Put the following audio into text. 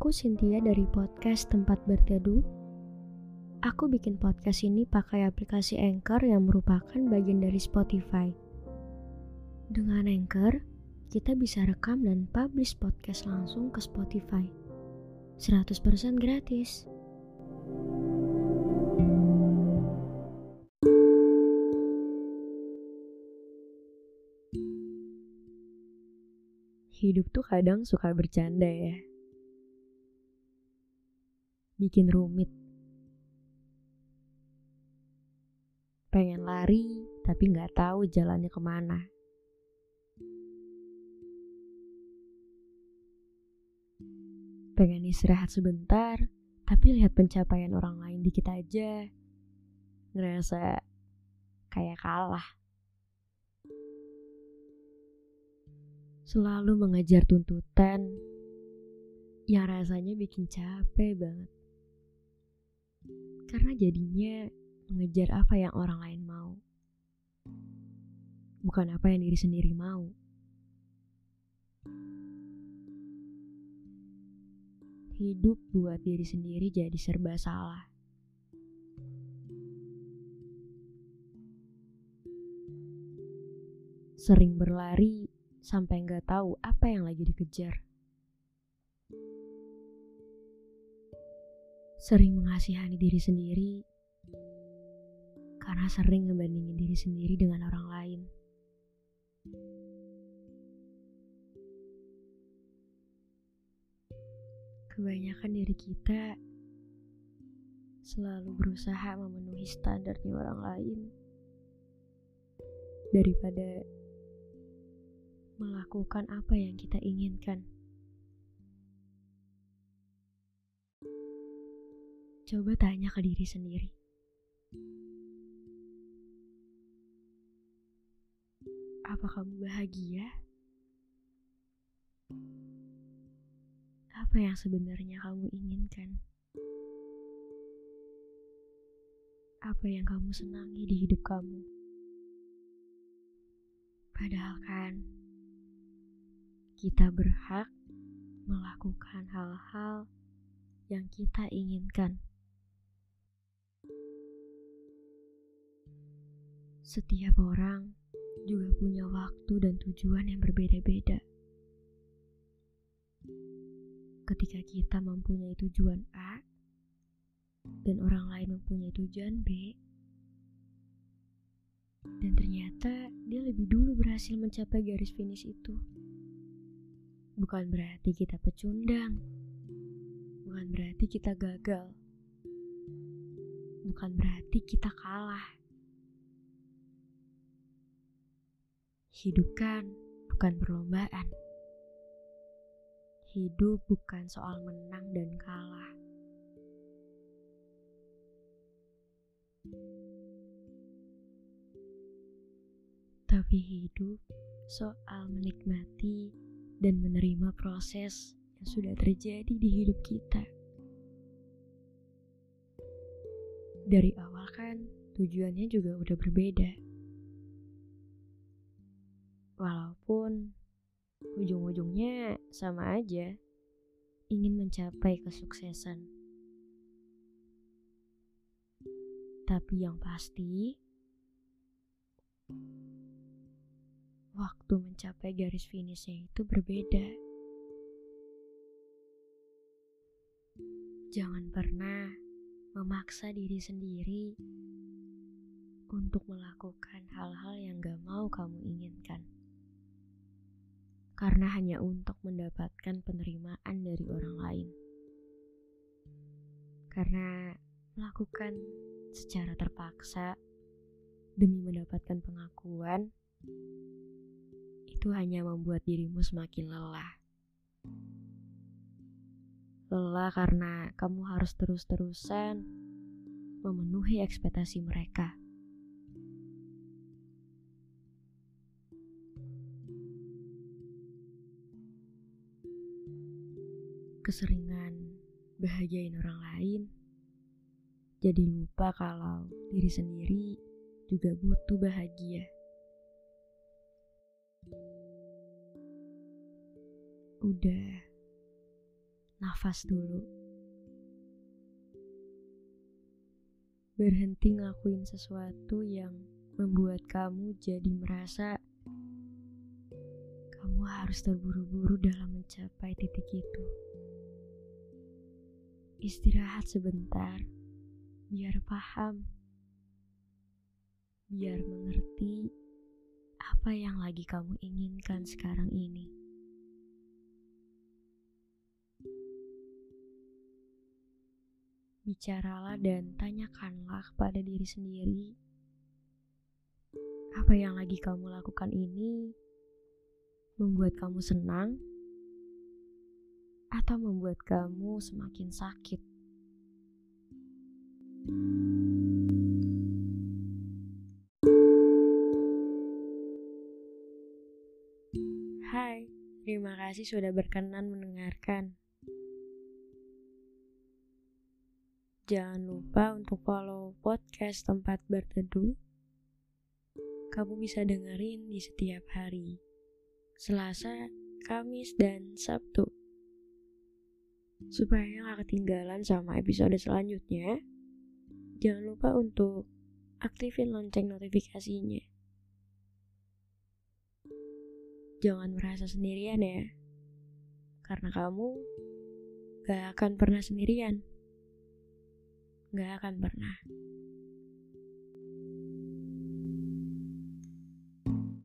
Aku Cynthia dari podcast Tempat Berteduh. Aku bikin podcast ini pakai aplikasi Anchor yang merupakan bagian dari Spotify. Dengan Anchor, kita bisa rekam dan publish podcast langsung ke Spotify. 100% gratis. Hidup tuh kadang suka bercanda ya. Bikin rumit. Pengen lari, tapi nggak tahu jalannya ke mana. Pengen istirahat sebentar, tapi lihat pencapaian orang lain dikit aja. Ngerasa kayak kalah. selalu mengejar tuntutan yang rasanya bikin capek banget. Karena jadinya mengejar apa yang orang lain mau. Bukan apa yang diri sendiri mau. Hidup buat diri sendiri jadi serba salah. Sering berlari sampai nggak tahu apa yang lagi dikejar. Sering mengasihani diri sendiri karena sering ngebandingin diri sendiri dengan orang lain. Kebanyakan diri kita selalu berusaha memenuhi standarnya orang lain daripada melakukan apa yang kita inginkan. Coba tanya ke diri sendiri. Apa kamu bahagia? Apa yang sebenarnya kamu inginkan? Apa yang kamu senangi di hidup kamu? Padahal kan, kita berhak melakukan hal-hal yang kita inginkan. Setiap orang juga punya waktu dan tujuan yang berbeda-beda. Ketika kita mempunyai tujuan A dan orang lain mempunyai tujuan B, dan ternyata dia lebih dulu berhasil mencapai garis finish itu bukan berarti kita pecundang, bukan berarti kita gagal, bukan berarti kita kalah. Hidup kan bukan perlombaan. Hidup bukan soal menang dan kalah. Tapi hidup soal menikmati dan menerima proses yang sudah terjadi di hidup kita. Dari awal kan tujuannya juga udah berbeda. Walaupun ujung-ujungnya sama aja, ingin mencapai kesuksesan. Tapi yang pasti, waktu mencapai garis finishnya itu berbeda. Jangan pernah memaksa diri sendiri untuk melakukan hal-hal yang gak mau kamu inginkan. Karena hanya untuk mendapatkan penerimaan dari orang lain. Karena melakukan secara terpaksa demi mendapatkan pengakuan itu hanya membuat dirimu semakin lelah. Lelah karena kamu harus terus-terusan memenuhi ekspektasi mereka. Keseringan bahagiain orang lain, jadi lupa kalau diri sendiri juga butuh bahagia. Udah, nafas dulu. Berhenti ngakuin sesuatu yang membuat kamu jadi merasa kamu harus terburu-buru dalam mencapai titik itu. Istirahat sebentar, biar paham, biar mengerti apa yang lagi kamu inginkan sekarang ini. Bicaralah dan tanyakanlah kepada diri sendiri apa yang lagi kamu lakukan ini membuat kamu senang atau membuat kamu semakin sakit. Hai, terima kasih sudah berkenan mendengarkan. Jangan lupa untuk follow podcast tempat berteduh. Kamu bisa dengerin di setiap hari. Selasa, Kamis, dan Sabtu supaya gak ketinggalan sama episode selanjutnya, jangan lupa untuk aktifin lonceng notifikasinya. Jangan merasa sendirian ya, karena kamu gak akan pernah sendirian. Gak akan pernah.